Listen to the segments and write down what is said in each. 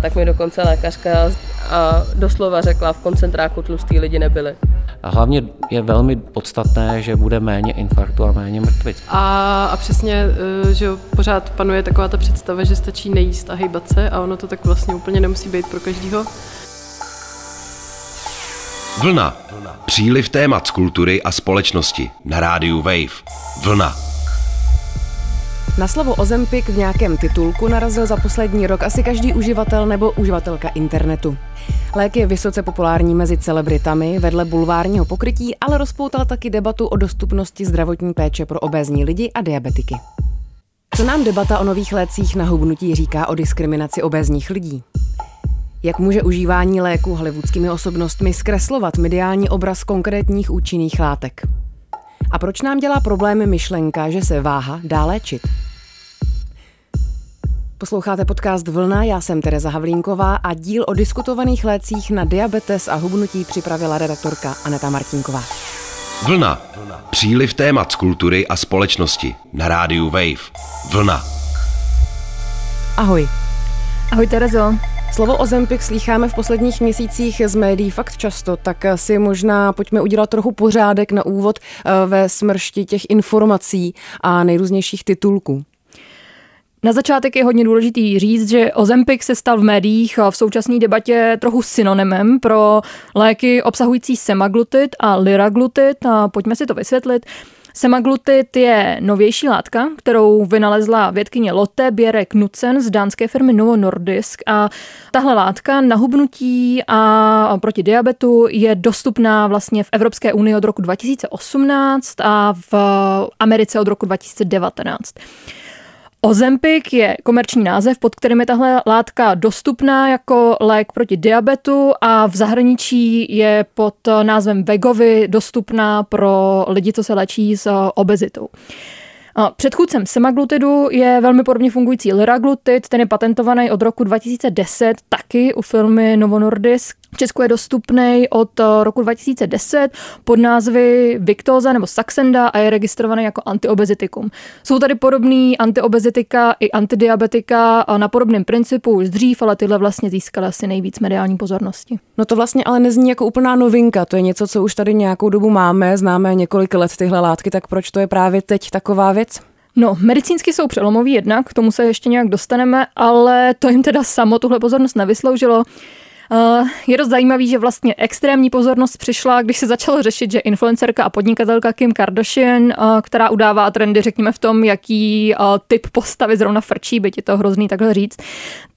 tak mi dokonce lékařka a doslova řekla, v koncentráku tlustý lidi nebyli. A hlavně je velmi podstatné, že bude méně infarktu a méně mrtvic. A, a přesně, eh, že pořád panuje taková ta představa, že stačí nejíst a hejbat se a ono to tak vlastně úplně nemusí být pro každýho. Vlna. Příliv témat z kultury a společnosti na rádiu Wave. Vlna. Na slovo Ozempik v nějakém titulku narazil za poslední rok asi každý uživatel nebo uživatelka internetu. Lék je vysoce populární mezi celebritami vedle bulvárního pokrytí, ale rozpoutal taky debatu o dostupnosti zdravotní péče pro obézní lidi a diabetiky. Co nám debata o nových lécích na hubnutí říká o diskriminaci obézních lidí? Jak může užívání léku hollywoodskými osobnostmi zkreslovat mediální obraz konkrétních účinných látek? A proč nám dělá problémy myšlenka, že se váha dá léčit? Posloucháte podcast Vlna, já jsem Tereza Havlínková a díl o diskutovaných lécích na diabetes a hubnutí připravila redaktorka Aneta Martinková. Vlna. Příliv témat z kultury a společnosti na rádiu Wave. Vlna. Ahoj. Ahoj Terezo. Slovo Ozempik slýcháme v posledních měsících z médií fakt často, tak si možná pojďme udělat trochu pořádek na úvod eh, ve smršti těch informací a nejrůznějších titulků. Na začátek je hodně důležitý říct, že Ozempik se stal v médiích v současné debatě trochu synonymem pro léky obsahující semaglutid a liraglutid. A pojďme si to vysvětlit. Semaglutid je novější látka, kterou vynalezla vědkyně Lotte Bjerre Knudsen z dánské firmy Novo Nordisk a tahle látka na hubnutí a proti diabetu je dostupná vlastně v Evropské unii od roku 2018 a v Americe od roku 2019. Ozempik je komerční název, pod kterým je tahle látka dostupná jako lék proti diabetu a v zahraničí je pod názvem Vegovy dostupná pro lidi, co se léčí s obezitou. Předchůdcem semaglutidu je velmi podobně fungující liraglutid, ten je patentovaný od roku 2010 taky u firmy Novo Nordisk. V Česku je dostupný od eh, roku 2010 pod názvy Victoza nebo Saxenda a je registrovaný jako antiobezitikum. Jsou tady podobný antiobezitika i antidiabetika na podobném principu už dřív, ale tyhle vlastně získaly asi nejvíc mediální pozornosti. No to vlastně ale nezní jako úplná novinka, to je něco, co už tady nějakou dobu máme, známe několik let tyhle látky, tak proč to je právě teď taková věc? No, medicínsky jsou přelomový jednak, k tomu se ještě nějak dostaneme, ale to jim teda samo tuhle pozornost nevysloužilo. Uh, je dost zajímavý, že vlastně extrémní pozornost přišla, když se začalo řešit, že influencerka a podnikatelka Kim Kardashian, uh, která udává trendy, řekněme v tom, jaký uh, typ postavy zrovna frčí, byť je to hrozný takhle říct,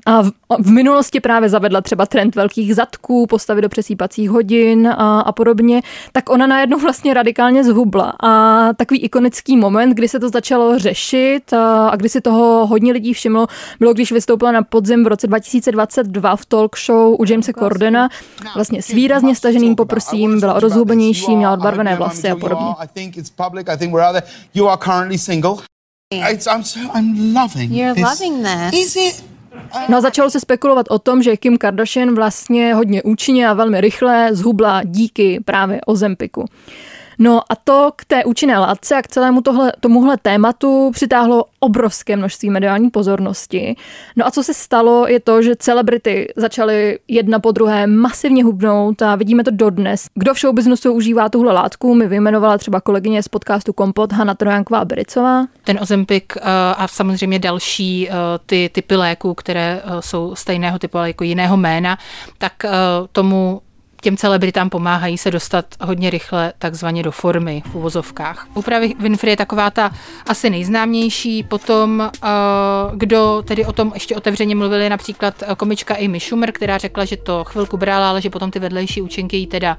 a v, v minulosti právě zavedla třeba trend velkých zadků, postavy do přesýpacích hodin a, a podobně, tak ona najednou vlastně radikálně zhubla. A takový ikonický moment, kdy se to začalo řešit a, a kdy si toho hodně lidí všimlo, bylo, když vystoupila na podzim v roce 2022 v talk show u Jamesa Cordena, vlastně s výrazně staženým poprsím, byla rozhubenější, měla odbarvené vlasy a podobně. I'm, so, I'm loving You're this. loving this. Is it No a začalo se spekulovat o tom, že Kim Kardashian vlastně hodně účinně a velmi rychle zhubla díky právě Ozempiku. No a to k té účinné látce a k celému tohle, tomuhle tématu přitáhlo obrovské množství mediální pozornosti. No a co se stalo, je to, že celebrity začaly jedna po druhé masivně hubnout a vidíme to dodnes. Kdo v showbiznesu užívá tuhle látku, mi vyjmenovala třeba kolegyně z podcastu Kompot, Hanna Trojanková Bericová. Ten Ozempik uh, a samozřejmě další uh, ty typy léků, které uh, jsou stejného typu, ale jako jiného jména, tak tomu těm celebritám pomáhají se dostat hodně rychle takzvaně do formy v uvozovkách. Úpravy Winfrey je taková ta asi nejznámější, potom eh, kdo tedy o tom ještě otevřeně mluvili, například komička Amy Schumer, která řekla, že to chvilku brala, ale že potom ty vedlejší účinky jí teda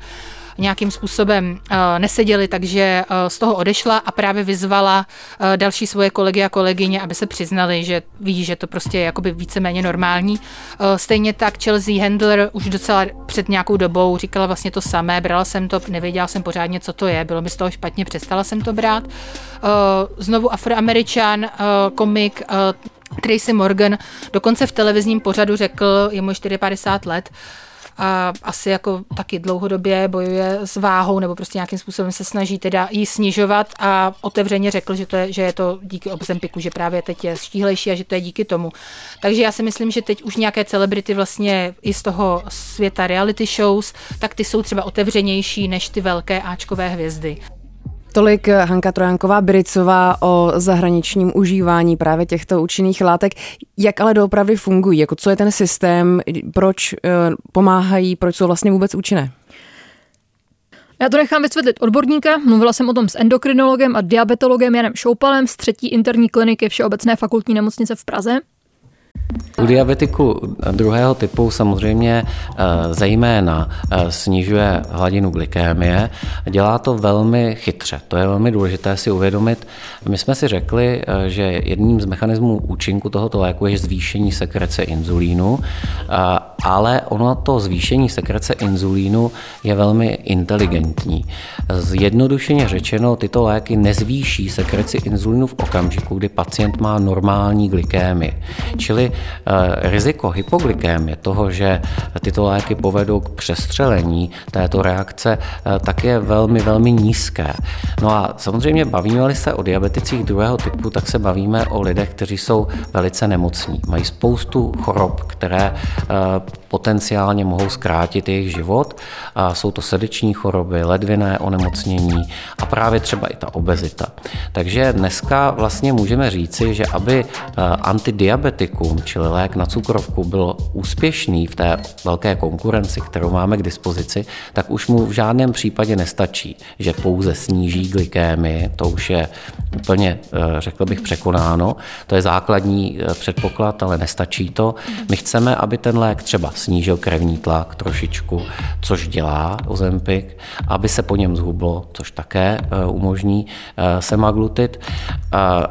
nějakým způsobem uh, neseděli, takže uh, z toho odešla a právě vyzvala uh, další svoje kolegy a kolegyně, aby se přiznali, že ví, že to prostě je jakoby víceméně normální. Stejně tak Chelsea Handler už docela před nějakou dobou říkala vlastně to samé, brala jsem to, nevěděla jsem pořádně, co to je, bylo mi z toho špatně, přestala jsem to brát. Znovu afroameričan, komik, Tracy Morgan dokonce v televizním pořadu řekl, je mu 54 let, a asi jako taky dlouhodobě bojuje s váhou nebo prostě nějakým způsobem se snaží teda ji snižovat a otevřeně řekl, že, to je, že je to díky Ozempiku, že právě teď je štíhlejší a že to je díky tomu. Takže já si myslím, že teď už nějaké celebrity vlastně i z toho světa reality shows, tak ty jsou třeba otevřenější než ty velké Ačkové hvězdy. Tolik Hanka Trojanková Bricová o zahraničním užívání právě těchto účinných látek. Jak ale doopravdy fungují? Jako co je ten systém? Proč eh, pomáhají? Proč jsou vlastně vůbec účinné? Já to nechám vysvětlit odborníka. Mluvila jsem o tom s endokrinologem a diabetologem Janem Šoupalem z třetí interní kliniky Všeobecné fakultní nemocnice v Praze. U diabetiku druhého typu samozřejmě eh, zejména eh, snižuje hladinu glykémie. Dělá to velmi chytře. To je velmi důležité si uvědomit. My jsme si řekli, eh, že jedním z mechanismů účinku tohoto léku je zvýšení sekrece inzulínu, ale ono to zvýšení sekrece inzulínu je velmi inteligentní. Zjednodušeně řečeno, tyto léky nezvýší sekreci inzulínu v okamžiku, kdy pacient má normální glykémii. Čili Eh, riziko hypoglykémie, toho, že tyto léky povedou k přestřelení této reakce, eh, tak je velmi, velmi nízké. No a samozřejmě bavíme-li se o diabeticích druhého typu, tak se bavíme o lidech, kteří jsou velice nemocní. Mají spoustu chorob, které eh, potenciálně mohou zkrátit jejich život. A jsou to srdeční choroby, ledviné onemocnění a právě třeba i ta obezita. Takže dneska vlastně můžeme říci, že aby čili lék na cukrovku, byl úspěšný v té velké konkurenci, kterou máme k dispozici, tak už mu v žádném případě nestačí, že pouze sníží glykémii, to už je úplně, eh, řekl bych, překonáno. To je základní eh, předpoklad, ale nestačí to. My chceme, aby ten lék třeba snížil krevní tlak trošičku, což dělá Ozempik, aby se po něm zhublo, což také eh, umožní semaglutid,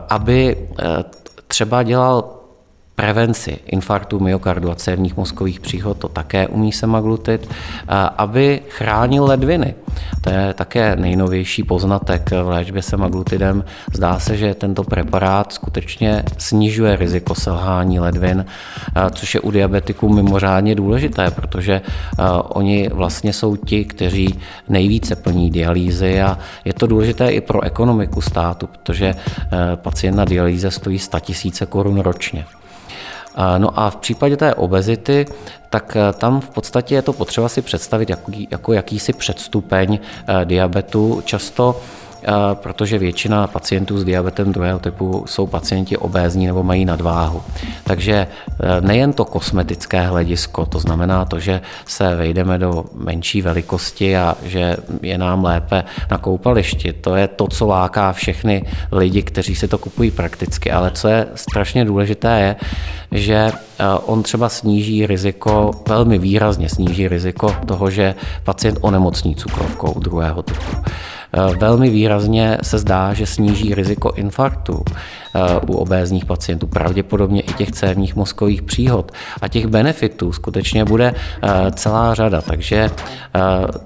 aby třeba dělal prevenci infarktu myokardu a cévních mozkových příhod, to také umí semaglutid, aby chránil ledviny. To je také nejnovější poznatek v léčbě semaglutidem. Zdá se, že tento preparát skutečně snižuje riziko selhání ledvin, což je u diabetiků mimořádně důležité, protože oni vlastně jsou ti, kteří nejvíce plní dialýzy a je to důležité i pro ekonomiku státu, protože pacient na dialýze stojí 100 000 korun ročně. No a v případě té obezity, tak eh, tam v podstatě je to potřeba si představit jako, jako jakýsi předstupeň eh, diabetu. Často protože většina pacientů s diabetem druhého typu jsou pacienti obézní nebo mají nadváhu. Takže e, nejen to kosmetické hledisko, to znamená to, že se vejdeme do menší velikosti a že je nám lépe na koupališti. To je to, co láká všechny lidi, kteří si to kupují prakticky. Ale co je strašně důležité, je, že e, on třeba sníží riziko, velmi výrazně sníží riziko toho, že pacient onemocní cukrovkou druhého typu. Eh, velmi výrazně se zdá, že sníží riziko infarktu eh, u obézních pacientů, pravděpodobně i těch cévních mozkových příhod. A těch benefitů skutečně bude eh, celá řada. Takže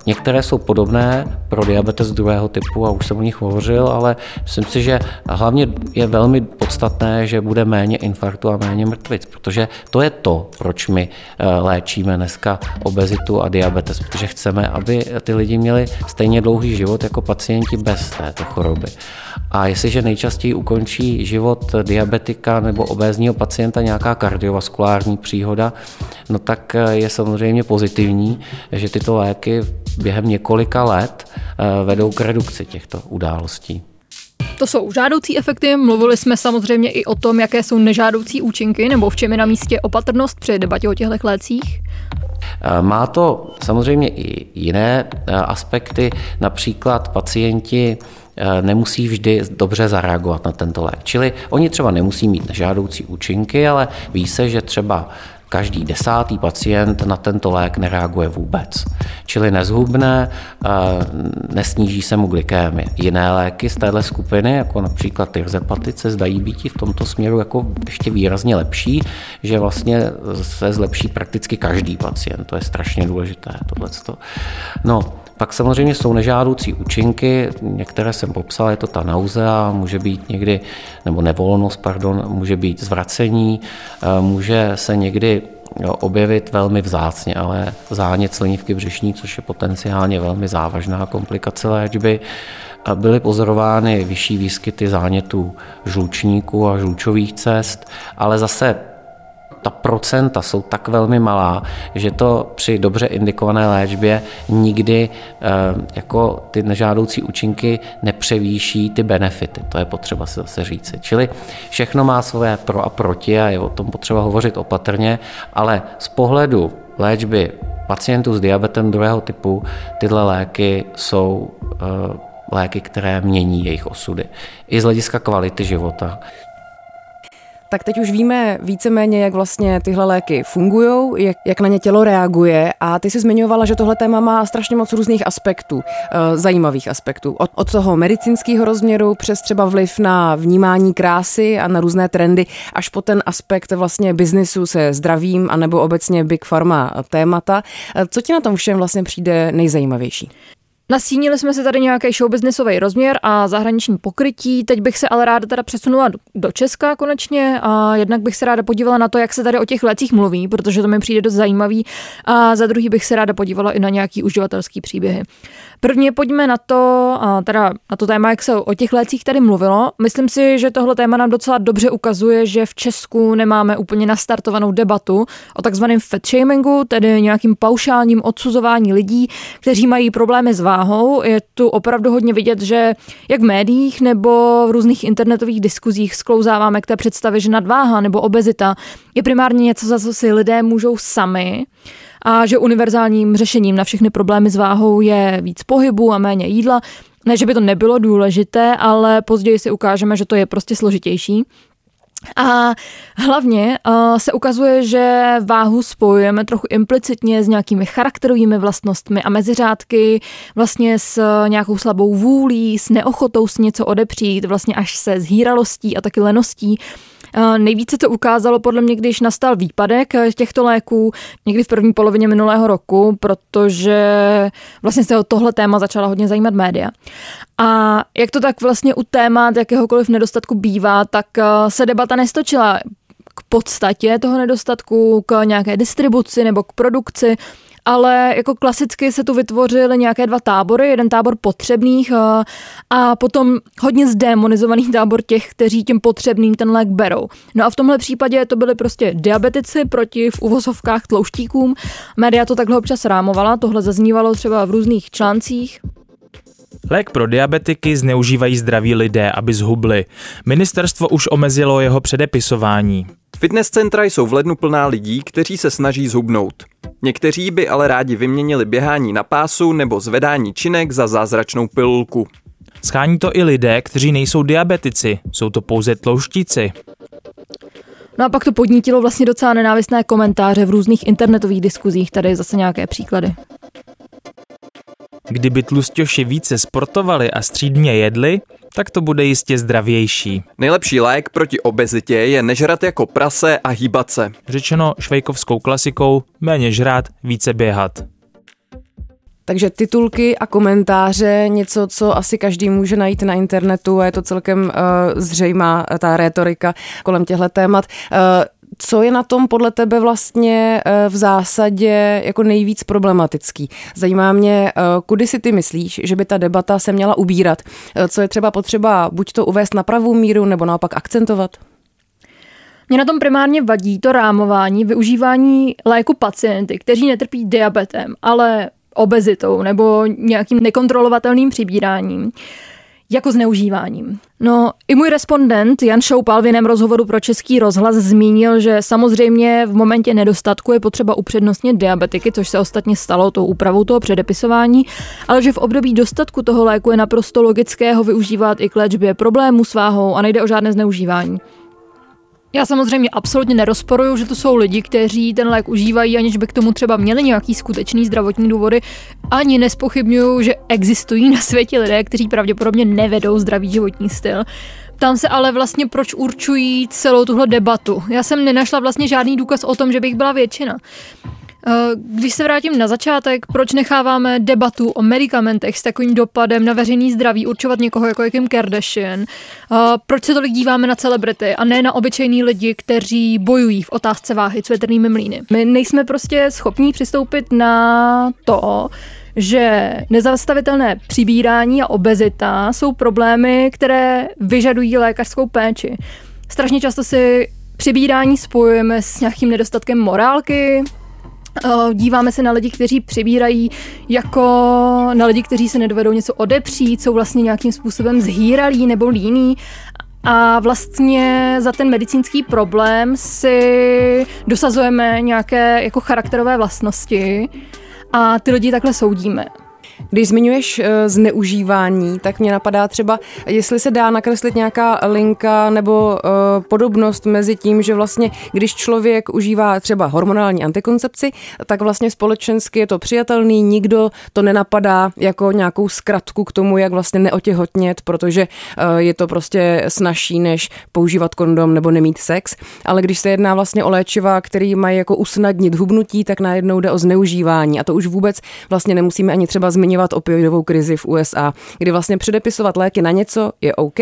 některé jsou podobné pro diabetes druhého typu, a už jsem o nich hovořil, ale myslím si, že hlavně je velmi podstatné, že bude méně infarktu a méně mrtvic, protože to je to, proč my léčíme dneska obezitu a diabetes, protože chceme, aby ty lidi měli stejně dlouhý život jako pacienti pacienti bez této choroby. A jestliže nejčastěji ukončí život diabetika nebo obézního pacienta nějaká kardiovaskulární příhoda, no tak je samozřejmě pozitivní, že tyto léky během několika let eh, vedou k redukci těchto událostí. To jsou žádoucí efekty. Mluvili jsme samozřejmě i o tom, jaké jsou nežádoucí účinky, nebo v čem je na místě opatrnost při debatě o těchto lécích. Eh, má to samozřejmě i jiné eh, aspekty, například pacienti eh, nemusí vždy dobře zareagovat na tento lék. Čili oni třeba nemusí mít nežádoucí účinky, ale ví se, že třeba každý desátý pacient na tento lék nereaguje vůbec. Čili nezhubne, nesníží se mu glykémie. Jiné léky z téhle skupiny, jako například tyrzepatice, zdají být v tomto směru jako ještě výrazně lepší, že vlastně se zlepší prakticky každý pacient. To je strašně důležité. Tohleto. No, pak samozřejmě jsou nežádoucí účinky, některé jsem popsal, je to ta nauzea, může být někdy, nebo nevolnost, pardon, může být zvracení, může se někdy objevit velmi vzácně, ale zánět slinivky břišní, což je potenciálně velmi závažná komplikace léčby, byly pozorovány vyšší výskyty zánětů žlučníků a žlučových cest, ale zase ta procenta jsou tak velmi malá, že to při dobře indikované léčbě nikdy eh, jako ty nežádoucí účinky nepřevýší ty benefity. To je potřeba si zase říci. Čili všechno má své pro a proti a je o tom potřeba hovořit opatrně, ale z pohledu léčby pacientů s diabetem druhého typu tyhle léky jsou eh, léky, které mění jejich osudy. I z hlediska kvality života. Tak teď už víme víceméně, jak vlastně tyhle léky fungují, jak, jak na ně tělo reaguje a ty si zmiňovala, že tohle téma má strašně moc různých aspektů, e, zajímavých aspektů. Od, od toho medicínského rozměru přes třeba vliv na vnímání krásy a na různé trendy, až po ten aspekt vlastně biznisu se zdravím anebo obecně big pharma témata. E, co ti na tom všem vlastně přijde nejzajímavější? Nasínili jsme si tady nějaký showbiznisový rozměr a zahraniční pokrytí. Teď bych se ale ráda teda přesunula do Česka konečně a jednak bych se ráda podívala na to, jak se tady o těch lécích mluví, protože to mi přijde dost zajímavý. A za druhý bych se ráda podívala i na nějaký uživatelský příběhy. Prvně pojďme na to, a teda na to téma, jak se o těch lécích tady mluvilo. Myslím si, že tohle téma nám docela dobře ukazuje, že v Česku nemáme úplně nastartovanou debatu o takzvaném fat shamingu, tedy nějakým paušálním odsuzování lidí, kteří mají problémy s váhou. Je tu opravdu hodně vidět, že jak v médiích nebo v různých internetových diskuzích sklouzáváme k té představě, že nadváha nebo obezita je primárně něco, za co si lidé můžou sami a že univerzálním řešením na všechny problémy s váhou je víc pohybu a méně jídla. Ne, že by to nebylo důležité, ale později si ukážeme, že to je prostě složitější. A hlavně uh, se ukazuje, že váhu spojujeme trochu implicitně s nějakými charakterovými vlastnostmi a meziřádky vlastně s nějakou slabou vůlí, s neochotou si něco odepřít, vlastně až se zhýralostí a taky leností. Nejvíce to ukázalo podle mě, když nastal výpadek eh, těchto léků někdy v první polovině minulého roku, protože vlastně se o tohle téma začala hodně zajímat média. A jak to tak vlastně u témat jakéhokoliv nedostatku bývá, tak eh, se debata nestočila k podstatě toho nedostatku, k nějaké distribuci nebo k produkci, ale jako klasicky se tu vytvořily nějaké dva tábory, jeden tábor potřebných a, eh, a potom hodně zdemonizovaný tábor těch, kteří tím potřebným ten lék berou. No a v tomhle případě to byly prostě diabetici proti v uvozovkách tlouštíkům. Média to takhle občas rámovala, tohle zaznívalo třeba v různých článcích. Lék pro diabetiky zneužívají zdraví lidé, aby zhubli. Ministerstvo už omezilo jeho předepisování. Fitness centra jsou v lednu plná lidí, kteří se snaží zhubnout. Někteří by ale rádi vyměnili běhání na pásu nebo zvedání činek za zázračnou pilulku. Schání to i lidé, kteří nejsou diabetici, jsou to pouze tlouštíci. No a pak to podnítilo vlastně docela nenávistné komentáře v různých internetových diskuzích, tady zase nějaké příklady. Kdyby tlustěši více sportovali a střídně jedli, tak to bude jistě zdravější. Nejlepší lék proti obezitě je nežrat jako prase a hýbat se. Řečeno švejkovskou klasikou, méně žrát, více běhat. Takže titulky a komentáře, něco, co asi každý může najít na internetu a je to celkem uh, zřejmá ta rétorika kolem těchto témat. Uh, co je na tom podle tebe vlastně v zásadě jako nejvíc problematický? Zajímá mě, kudy si ty myslíš, že by ta debata se měla ubírat? Co je třeba potřeba buď to uvést na pravou míru, nebo naopak akcentovat? Mě na tom primárně vadí to rámování, využívání léku pacienty, kteří netrpí diabetem, ale obezitou nebo nějakým nekontrolovatelným přibíráním jako zneužíváním. No, i můj respondent Jan Šoupal v jiném rozhovoru pro Český rozhlas zmínil, že samozřejmě v momentě nedostatku je potřeba upřednostnit diabetiky, což se ostatně stalo tou úpravou toho předepisování, ale že v období dostatku toho léku je naprosto logické ho využívat i k léčbě problémů s váhou a nejde o žádné zneužívání. Já samozřejmě absolutně nerozporuju, že to jsou lidi, kteří ten lék užívají, aniž by k tomu třeba měli nějaký skutečný zdravotní důvody. Ani nespochybnuju, že existují na světě lidé, kteří pravděpodobně nevedou zdravý životní styl. Tam se ale vlastně proč určují celou tuhle debatu. Já jsem nenašla vlastně žádný důkaz o tom, že bych byla většina. Když se vrátím na začátek, proč necháváme debatu o medicamentech s takovým dopadem na veřejný zdraví určovat někoho jako jakým Kardashian? Proč se tolik díváme na celebrity a ne na obyčejný lidi, kteří bojují v otázce váhy s větrnými mlýny? My nejsme prostě schopní přistoupit na to, že nezastavitelné přibírání a obezita jsou problémy, které vyžadují lékařskou péči. Strašně často si přibírání spojujeme s nějakým nedostatkem morálky, Díváme se na lidi, kteří přibírají jako na lidi, kteří se nedovedou něco odepřít, jsou vlastně nějakým způsobem zhýralí nebo líní a vlastně za ten medicínský problém si dosazujeme nějaké jako charakterové vlastnosti a ty lidi takhle soudíme. Když zmiňuješ eh, zneužívání, tak mě napadá třeba, jestli se dá nakreslit nějaká linka nebo uh, podobnost mezi tím, že vlastně, když člověk užívá třeba hormonální antikoncepci, tak vlastně společensky je to přijatelný, nikdo to nenapadá jako nějakou zkratku k tomu, jak vlastně neotěhotnět, protože uh, je to prostě snažší, než používat kondom nebo nemít sex. Ale když se jedná vlastně o léčiva, který mají jako usnadnit hubnutí, tak najednou jde o zneužívání. A to už vůbec vlastně nemusíme ani třeba zmiňovat zmiňovat opioidovou krizi v USA, kdy vlastně předepisovat léky na něco je OK,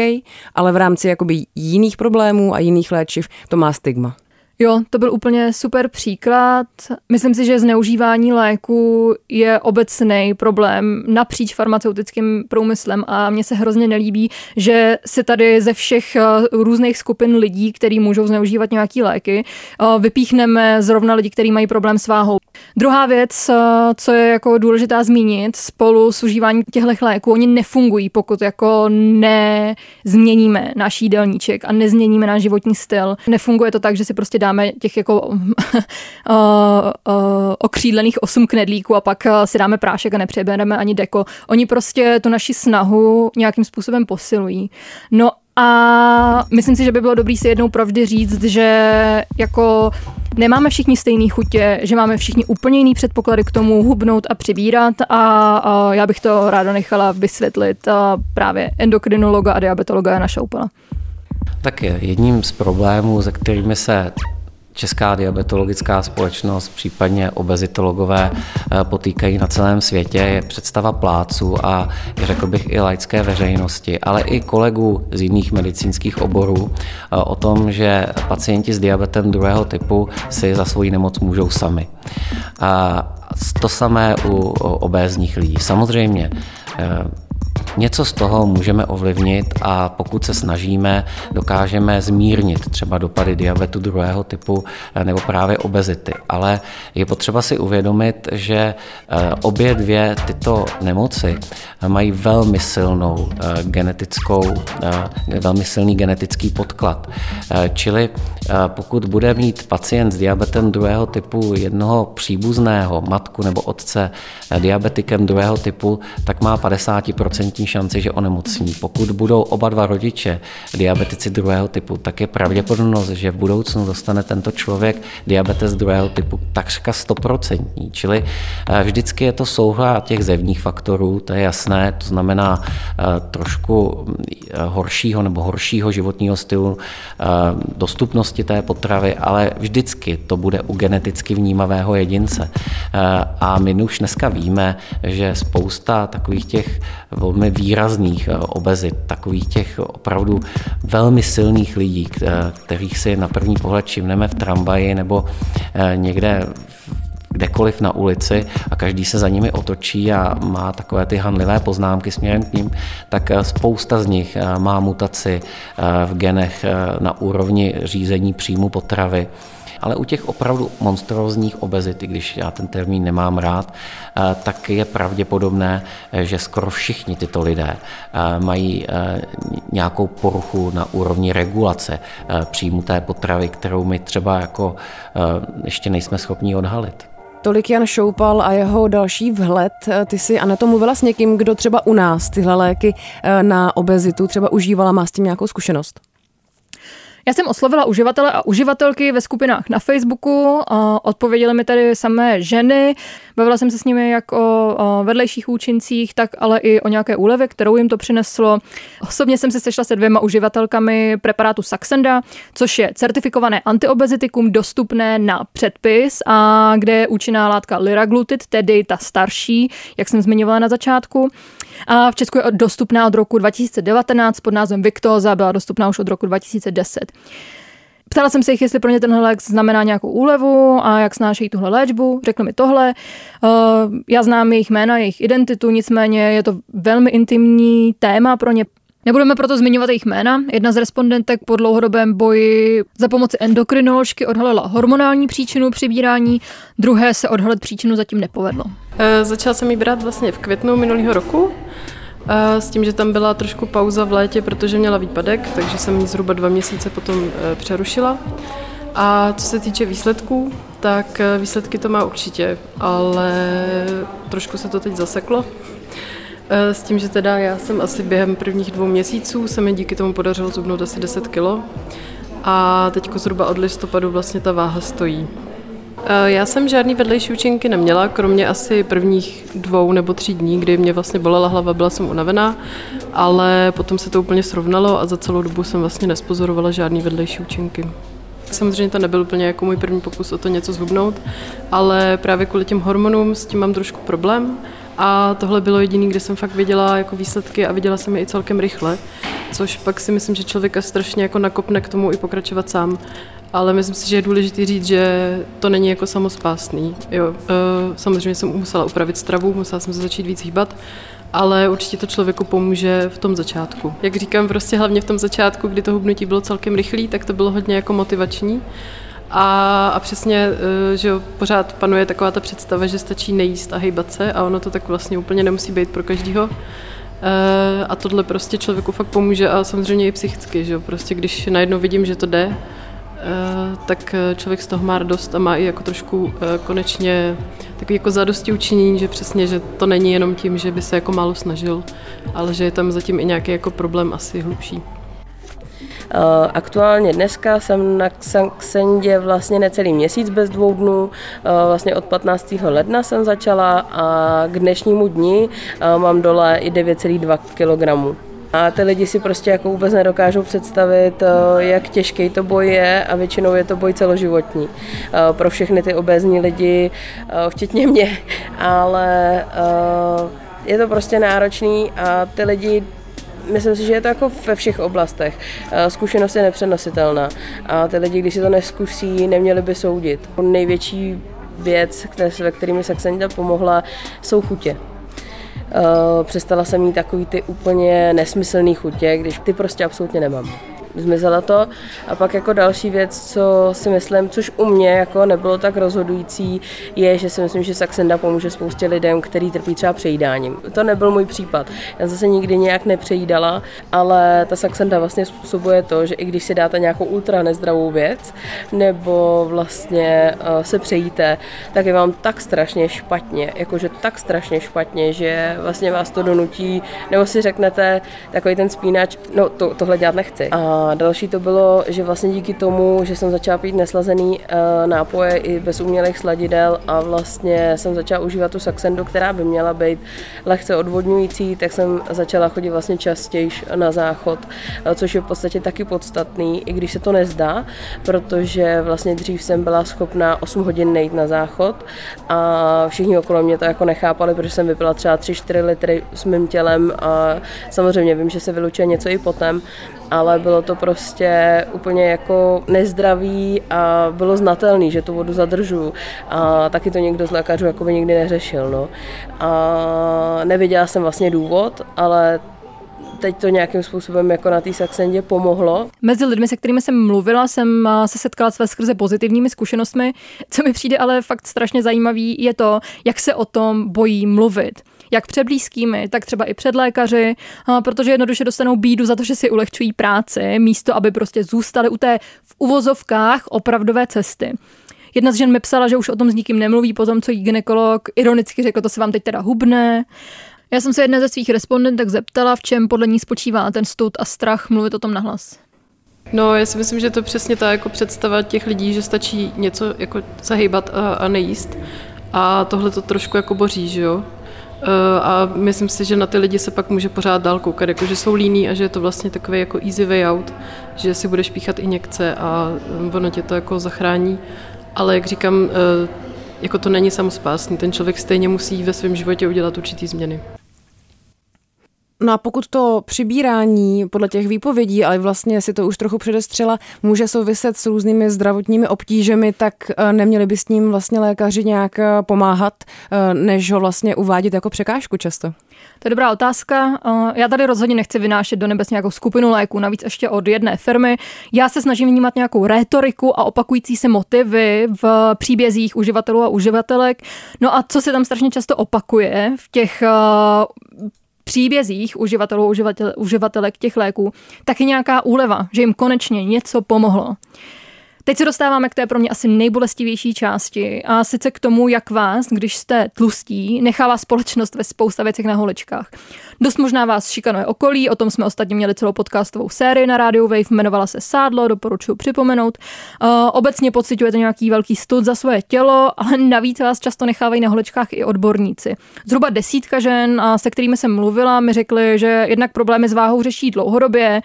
ale v rámci jakoby jiných problémů a jiných léčiv to má stigma. Jo, to byl úplně super příklad. Myslím si, že zneužívání léku je obecný problém napříč farmaceutickým průmyslem a mně se hrozně nelíbí, že se tady ze všech eh, různých skupin lidí, kteří můžou zneužívat nějaký léky, eh, vypíchneme zrovna lidi, kteří mají problém s váhou. Druhá věc, eh, co je jako důležitá zmínit, spolu s užíváním těchto léků, oni nefungují, pokud jako nezměníme náš jídelníček a nezměníme náš životní styl. Nefunguje to tak, že si prostě dáme těch jako uh, uh, okřídlených osm knedlíků a pak si dáme prášek a nepřebereme ani deko. Oni prostě tu naši snahu nějakým způsobem posilují. No a myslím si, že by bylo dobré si jednou provždy říct, že jako nemáme všichni stejný chutě, že máme všichni úplně jiný předpoklady k tomu hubnout a přibírat a, a já bych to ráda nechala vysvětlit a právě endokrinologa a diabetologa Jana Šoupala. Tak jedním z problémů, se kterými se Česká diabetologická společnost, případně obezitologové eh, potýkají na celém světě, je představa pláců a řekl bych i laické veřejnosti, ale i kolegů z jiných medicínských oborů eh, o tom, že pacienti s diabetem druhého typu si za svoji nemoc můžou sami. A to samé u obézních lidí. Samozřejmě eh, Něco z toho můžeme ovlivnit a pokud se snažíme, dokážeme zmírnit třeba dopady diabetu druhého typu eh, nebo právě obezity. Ale je potřeba si uvědomit, že eh, obě dvě tyto nemoci eh, mají velmi silnou genetickou, velmi silný genetický podklad. Čili pokud bude mít pacient s diabetem druhého typu jednoho příbuzného, matku nebo otce, diabetikem druhého typu, tak má 50% šanci, že onemocní. Pokud budou oba dva rodiče diabetici druhého typu, tak je pravděpodobnost, že v budoucnu dostane tento člověk diabetes druhého typu takřka 100%. Čili eh, vždycky je to souhra těch zevních faktorů, to je jasné, to znamená eh, trošku eh, horšího nebo horšího životního stylu, dostupnosti té potravy, ale vždycky to bude u geneticky vnímavého jedince. A my už dneska víme, že spousta takových těch velmi výrazných eh, obezit, takových těch opravdu velmi silných lidí, kterých si na první pohled všimneme v tramvaji nebo eh, někde kdekoliv na ulici a každý se za nimi otočí a má takové ty hanlivé poznámky směrem k ním, tak eh, spousta z nich má mutaci v genech na úrovni řízení příjmu potravy ale u těch opravdu monstrózních obezit, i když já ten termín nemám rád, eh, tak je pravděpodobné, eh, že skoro všichni tyto lidé eh, mají nějakou poruchu na úrovni regulace příjmu té potravy, kterou my třeba jako ještě nejsme schopni odhalit. Tolik Jan Šoupal a jeho další vhled. Ty si, Aneto, mluvila s někým, kdo třeba u nás tyhle léky na obezitu třeba užívala, má s tím nějakou zkušenost? Já jsem oslovila uživatele a uživatelky ve skupinách na Facebooku, a odpověděly mi tady samé ženy. Bavila jsem se s nimi jak o, vedlejších účincích, tak ale i o nějaké úlevě, kterou jim to přineslo. Osobně jsem se sešla se dvěma uživatelkami preparátu Saxenda, což je certifikované antiobezitikum dostupné na předpis a kde je účinná látka liraglutid, tedy ta starší, jak jsem zmiňovala na začátku. A v Česku je dostupná od roku 2019 pod názvem Victoza, byla dostupná už od roku 2010. Ptala jsem se jich, jestli pro ně tenhle lék znamená nějakou úlevu a jak snášejí tuhle léčbu. Řekli mi tohle. Eh, já znám jejich jména, jejich identitu, nicméně je to velmi intimní téma pro ně. Nebudeme proto zmiňovat jejich jména. Jedna z respondentek po dlouhodobém boji za pomoci endokrinoložky odhalila hormonální příčinu přibírání, druhé se odhalit příčinu zatím nepovedlo. E, začala jsem ji brát vlastně v květnu minulého roku. E, s tím, že tam byla trošku pauza v létě, protože měla výpadek, takže jsem ji zhruba dva měsíce potom e, přerušila. A co se týče výsledků, tak výsledky to má určitě, ale trošku se to teď zaseklo. Eh, s tím, že teda já jsem asi během prvních dvou měsíců se mi díky tomu podařilo zubnout asi 10 kilo a teď zhruba od listopadu vlastně ta váha stojí. Eh, já jsem žádný vedlejší účinky neměla, kromě asi prvních dvou nebo tří dní, kdy mě vlastně bolela hlava, byla jsem unavená, ale potom se to úplně srovnalo a za celou dobu jsem vlastně nespozorovala žádný vedlejší účinky. Samozřejmě to nebyl úplně jako můj první pokus o to něco zhubnout, ale právě kvůli těm hormonům s tím mám trošku problém a tohle bylo jediný, kde jsem fakt viděla jako výsledky a viděla jsem je i celkem rychle, což pak si myslím, že člověka strašně jako nakopne k tomu i pokračovat sám. Ale myslím si, že je důležité říct, že to není jako samospásný. Jo, e, samozřejmě jsem musela upravit stravu, musela jsem se začít víc hýbat, ale určitě to člověku pomůže v tom začátku. Jak říkám, prostě hlavně v tom začátku, kdy to hubnutí bylo celkem rychlý, tak to bylo hodně jako motivační. A, a přesně, eh, že pořád panuje taková ta představa, že stačí nejíst a hejbat se a ono to tak vlastně úplně nemusí být pro každýho. Eh, a tohle prostě člověku fakt pomůže a samozřejmě i psychicky, že prostě když najednou vidím, že to jde, eh, tak člověk z toho má radost a má i jako trošku konečně takový jako zadosti učinění, že přesně, že to není jenom tím, že by se jako málo snažil, ale že je tam zatím i nějaký jako problém asi hlubší. Eh, aktuálně dneska jsem na Xendě vlastně necelý měsíc bez dvou dnů, eh, vlastně od 15. ledna jsem začala a k dnešnímu dni eh, mám dole i 9,2 kg. A ty lidi si prostě jako vůbec nedokážou představit, jak těžký to boj je a většinou je to boj celoživotní. Pro všechny ty obézní lidi, včetně mě, ale je to prostě náročný a ty lidi myslím si, že je to jako ve všech oblastech. Eh, zkušenost je nepřenositelná a ty lidi, když si to neskusí, neměli by soudit. Největší věc, ve kterými Saxenida pomohla, jsou chutě. Uh, přestala jsem mít takový ty úplně nesmyslný chutě, když ty prostě absolutně nemám zmizela to. A pak jako další věc, co si myslím, což u mě jako nebylo tak rozhodující, je, že si myslím, že Saxenda pomůže spoustě lidem, který trpí třeba přejídáním. To nebyl můj případ. Já zase nikdy nějak nepřejídala, ale ta Saxenda vlastně způsobuje to, že i když si dáte nějakou ultra nezdravou věc, nebo vlastně uh, se přejíte, tak je vám tak strašně špatně, jakože tak strašně špatně, že vlastně vás to donutí, nebo si řeknete takový ten spínač, no to, tohle dělat nechci. A další to bylo, že vlastně díky tomu, že jsem začala pít neslazený uh, nápoje i bez umělých sladidel a vlastně jsem začala užívat tu saxendu, která by měla být lehce odvodňující, tak jsem začala chodit vlastně častěji na záchod, uh, což je v podstatě taky podstatný, i když se to nezdá, protože vlastně dřív jsem byla schopná 8 hodin nejít na záchod a všichni okolo mě to jako nechápali, protože jsem vypila třeba 3-4 litry s mým tělem a samozřejmě vím, že se vylučuje něco i potom, ale bylo to prostě úplně jako nezdravý a bylo znatelný, že tu vodu zadržu a taky to někdo z lékařů jako by nikdy neřešil. No. A neviděla jsem vlastně důvod, ale teď to nějakým způsobem jako na té Saxendě pomohlo. Mezi lidmi, se kterými jsem mluvila, jsem se setkala své skrze pozitivními zkušenostmi. Co mi přijde ale fakt strašně zajímavý, je to, jak se o tom bojí mluvit jak před blízkými, tak třeba i před lékaři, protože jednoduše dostanou bídu za to, že si ulehčují práci, místo aby prostě zůstali u té v uvozovkách opravdové cesty. Jedna z žen mi psala, že už o tom s nikým nemluví, potom co jí ginekolog ironicky řekl, to se vám teď teda hubne. Já jsem se jedné ze svých respondentek zeptala, v čem podle ní spočívá ten stud a strach mluvit o tom nahlas. No, já si myslím, že to přesně ta jako představa těch lidí, že stačí něco jako zahýbat a, a nejíst. A tohle to trošku jako boří, že jo? E, a myslím si, že na ty lidi se pak může pořád dál koukat, jako že jsou líní a že je to vlastně takový jako easy way out, že si budeš píchat injekce a ono tě to jako zachrání. Ale jak říkám, e, jako to není samospásný, ten člověk stejně musí ve svém životě udělat určitý změny. No a pokud to přibírání podle těch výpovědí, ale vlastně si to už trochu předestřela, může souviset s různými zdravotními obtížemi, tak eh, neměli by s ním vlastně lékaři nějak eh, pomáhat, eh, než ho vlastně uvádět jako překážku často? To je dobrá otázka. Já tady rozhodně nechci vynášet do nebes nějakou skupinu léků, navíc ještě od jedné firmy. Já se snažím vnímat nějakou rétoriku a opakující se motivy v příbězích uživatelů a uživatelek. No a co se tam strašně často opakuje v těch příbězích uživatelů, uživatel, uživatelek těch léků, taky nějaká úleva, že jim konečně něco pomohlo. Teď se dostáváme k té pro mě asi nejbolestivější části a sice k tomu, jak vás, když jste tlustí, nechává společnost ve spousta věcech na holičkách. Dost možná vás šikanuje okolí, o tom jsme ostatně měli celou podcastovou sérii na rádiu Wave, jmenovala se Sádlo, doporučuji připomenout. Uh, obecně pocitujete nějaký velký stud za svoje tělo, ale navíc vás často nechávají na holičkách i odborníci. Zhruba desítka žen, se kterými jsem mluvila, mi řekli, že jednak problémy s váhou řeší dlouhodobě,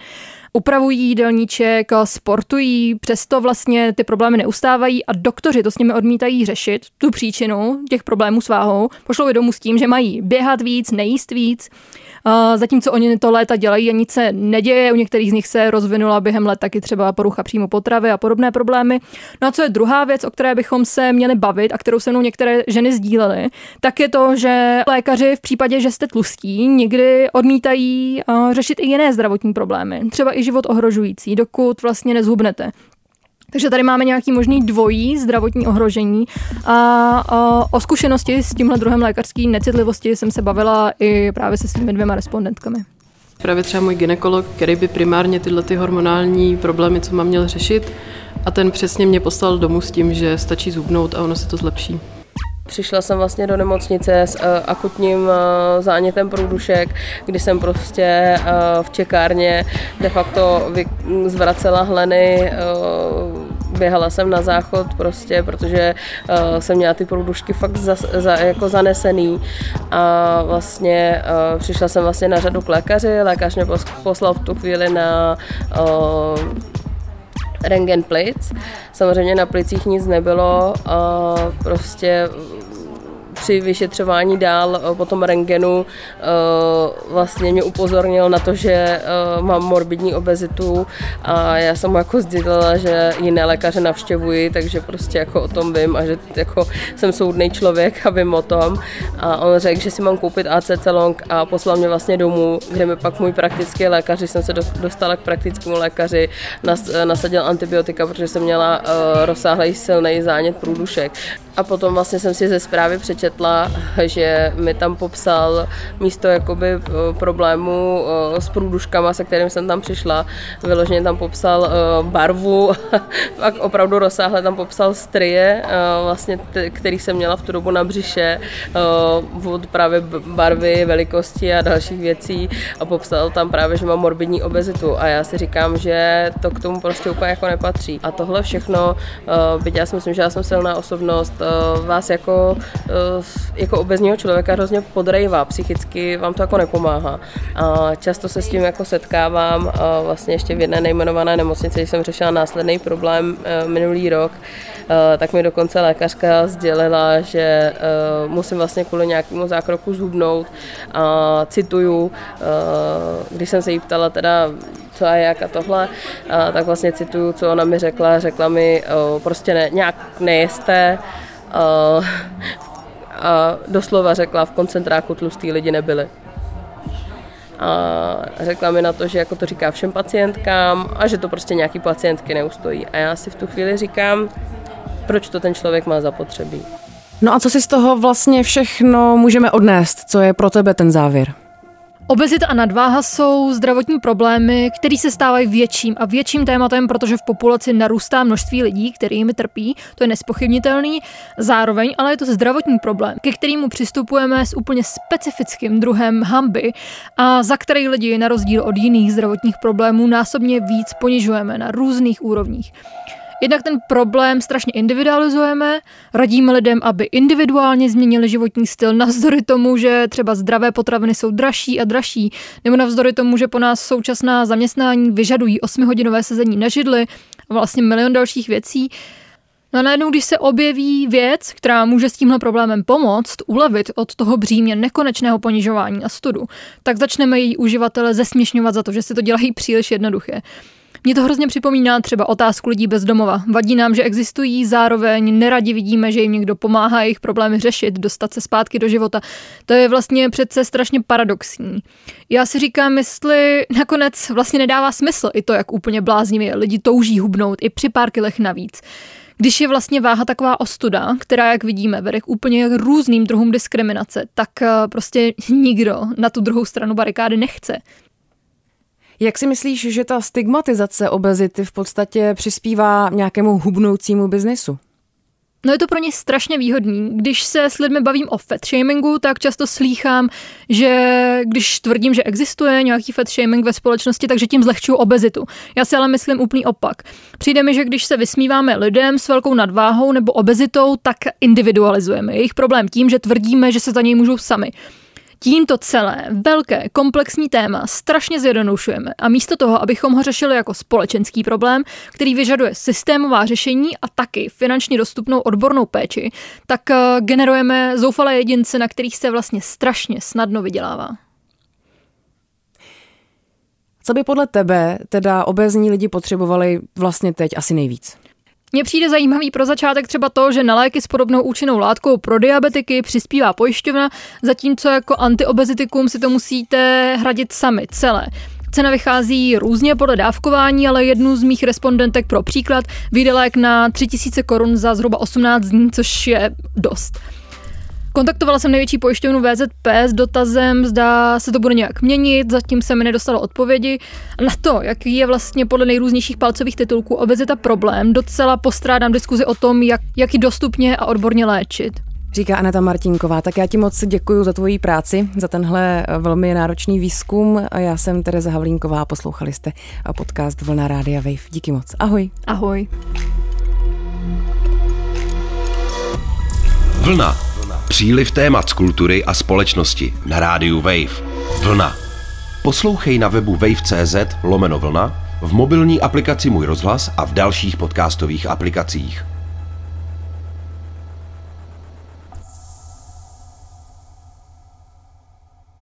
upravují jídelníček, sportují, přesto vlastně ty problémy neustávají a doktoři to s nimi odmítají řešit, tu příčinu těch problémů s váhou, pošlou je domů s tím, že mají běhat víc, nejíst víc, Zatímco oni to léta dělají a nic se neděje, u některých z nich se rozvinula během let taky třeba porucha příjmu potravy a podobné problémy. No a co je druhá věc, o které bychom se měli bavit a kterou se mnou některé ženy sdílely, tak je to, že lékaři v případě, že jste tlustí, někdy odmítají řešit i jiné zdravotní problémy, třeba i život ohrožující, dokud vlastně nezhubnete. Takže tady máme nějaký možný dvojí zdravotní ohrožení a, a o zkušenosti s tímhle druhem lékařské necitlivosti jsem se bavila i právě se svými dvěma respondentkami. Právě třeba můj ginekolog, který by primárně tyhle ty hormonální problémy, co mám měl řešit, a ten přesně mě poslal domů s tím, že stačí zubnout a ono se to zlepší. Přišla jsem vlastně do nemocnice s uh, akutním uh, zánětem průdušek, kdy jsem prostě uh, v čekárně de facto vy, zvracela hleny, běhala jsem na záchod prostě, protože jsem měla ty průdušky fakt za, za, jako zanesený. A vlastně přišla jsem vlastně na řadu k lékaři, lékař mě poslal v tu chvíli na rengen plic. Samozřejmě na plicích nic nebylo prostě při vyšetřování dál eh, po tom rengenu eh, vlastně mě upozornil na to, že eh, mám morbidní obezitu a já jsem mu jako sdělila, že jiné lékaře navštěvuji, takže prostě jako o tom vím a že jako jsem soudný člověk a vím o tom. A on řekl, že si mám koupit ACC long a poslal mě vlastně domů, kde mi pak můj praktický lékař, jsem se dostala k praktickému lékaři, nasadil antibiotika, protože jsem měla rozsáhlý silný zánět průdušek. A potom vlastně jsem si ze zprávy přečetla, že mi tam popsal místo jakoby eh, problému eh, s průduškama, se kterým jsem tam přišla, vyloženě tam popsal eh, barvu, pak opravdu rozsáhle tam popsal strie, vlastně, který jsem měla v tu dobu na břiše, od právě barvy, velikosti a dalších věcí. A popsal tam právě, že mám morbidní obezitu. A já si říkám, že to k tomu prostě úplně jako nepatří. A tohle všechno, byť já si myslím, že já jsem silná osobnost, vás jako, jako obezního člověka hrozně podrejvá, psychicky vám to jako nepomáhá. A často se s tím jako setkávám vlastně ještě v jedné nejmenované nemocnici, když jsem řešila následný problém eh, minulý rok, tak mi dokonce lékařka sdělila, že musím vlastně kvůli nějakému zákroku zhubnout. A cituju, když jsem se jí ptala teda, co a jak a tohle, a tak vlastně cituju, co ona mi řekla. Řekla mi, prostě ne, nějak nejeste, a, a doslova řekla, v koncentráku tlustý lidi nebyli. A řekla mi na to, že jako to říká všem pacientkám a že to prostě nějaký pacientky neustojí. A já si v tu chvíli říkám, proč to ten člověk má zapotřebí. No a co si z toho vlastně všechno můžeme odnést? Co je pro tebe ten závěr? Obezita a nadváha jsou zdravotní problémy, které se stávají větším a větším tématem, protože v populaci narůstá množství lidí, kterými trpí, to je nespochybnitelný. Zároveň ale je to zdravotní problém, ke kterému přistupujeme s úplně specifickým druhem hamby a za který lidi na rozdíl od jiných zdravotních problémů násobně víc ponižujeme na různých úrovních. Jednak ten problém strašně individualizujeme, radíme lidem, aby individuálně změnili životní styl, navzdory tomu, že třeba zdravé potraviny jsou dražší a dražší, nebo navzdory tomu, že po nás současná zaměstnání vyžadují 8-hodinové sezení na židli a vlastně milion dalších věcí. No a najednou, když se objeví věc, která může s tímhle problémem pomoct, ulevit od toho břímě nekonečného ponižování a studu, tak začneme její uživatele zesměšňovat za to, že si to dělají příliš jednoduché. Mně to hrozně připomíná třeba otázku lidí bez domova. Vadí nám, že existují, zároveň neradi vidíme, že jim někdo pomáhá jejich problémy řešit, dostat se zpátky do života. To je vlastně přece strašně paradoxní. Já si říkám, jestli nakonec vlastně nedává smysl i to, jak úplně bláznivě lidi touží hubnout i při pár kilech navíc. Když je vlastně váha taková ostuda, která, jak vidíme, vede k úplně různým druhům diskriminace, tak eh, prostě nikdo na tu druhou stranu barikády nechce. Jak si myslíš, že ta stigmatizace obezity v podstatě přispívá nějakému hubnoucímu biznesu? No je to pro ně strašně výhodný. Když se s lidmi bavím o fat shamingu, tak často slýchám, že když tvrdím, že existuje nějaký fat shaming ve společnosti, takže tím zlehčuju obezitu. Já si ale myslím úplný opak. Přijde mi, že když se vysmíváme lidem s velkou nadváhou nebo obezitou, tak individualizujeme jejich problém tím, že tvrdíme, že se za něj můžou sami. Tímto celé velké komplexní téma strašně zjednodušujeme a místo toho, abychom ho řešili jako společenský problém, který vyžaduje systémová řešení a taky finančně dostupnou odbornou péči, tak eh, generujeme zoufalé jedince, na kterých se vlastně strašně snadno vydělává. Co by podle tebe teda obezní lidi potřebovali vlastně teď asi nejvíc? Mně přijde zajímavý pro začátek třeba to, že na léky s podobnou účinnou látkou pro diabetiky přispívá pojišťovna, zatímco jako antiobezitikum si to musíte hradit sami celé. Cena vychází různě podle dávkování, ale jednu z mých respondentek pro příklad vyjde lék na 3000 korun za zhruba 18 dní, což je dost. Kontaktovala jsem největší pojišťovnu VZP s dotazem, zda se to bude nějak měnit, zatím se mi nedostalo odpovědi. Na to, jaký je vlastně podle nejrůznějších palcových titulků obezita problém, docela postrádám diskuzi o tom, jak, jak ji dostupně a odborně léčit. Říká Aneta Martinková. Tak já ti moc děkuji za tvoji práci, za tenhle velmi náročný výzkum. A já jsem Tereza Havlínková, poslouchali jste podcast Vlna Rádia Wave. Díky moc. Ahoj. Ahoj. Vlna. Příliv témat z kultury a společnosti na rádiu Wave. Vlna. Poslouchej na webu wave.cz lomeno vlna, v mobilní aplikaci Můj rozhlas a v dalších podcastových aplikacích.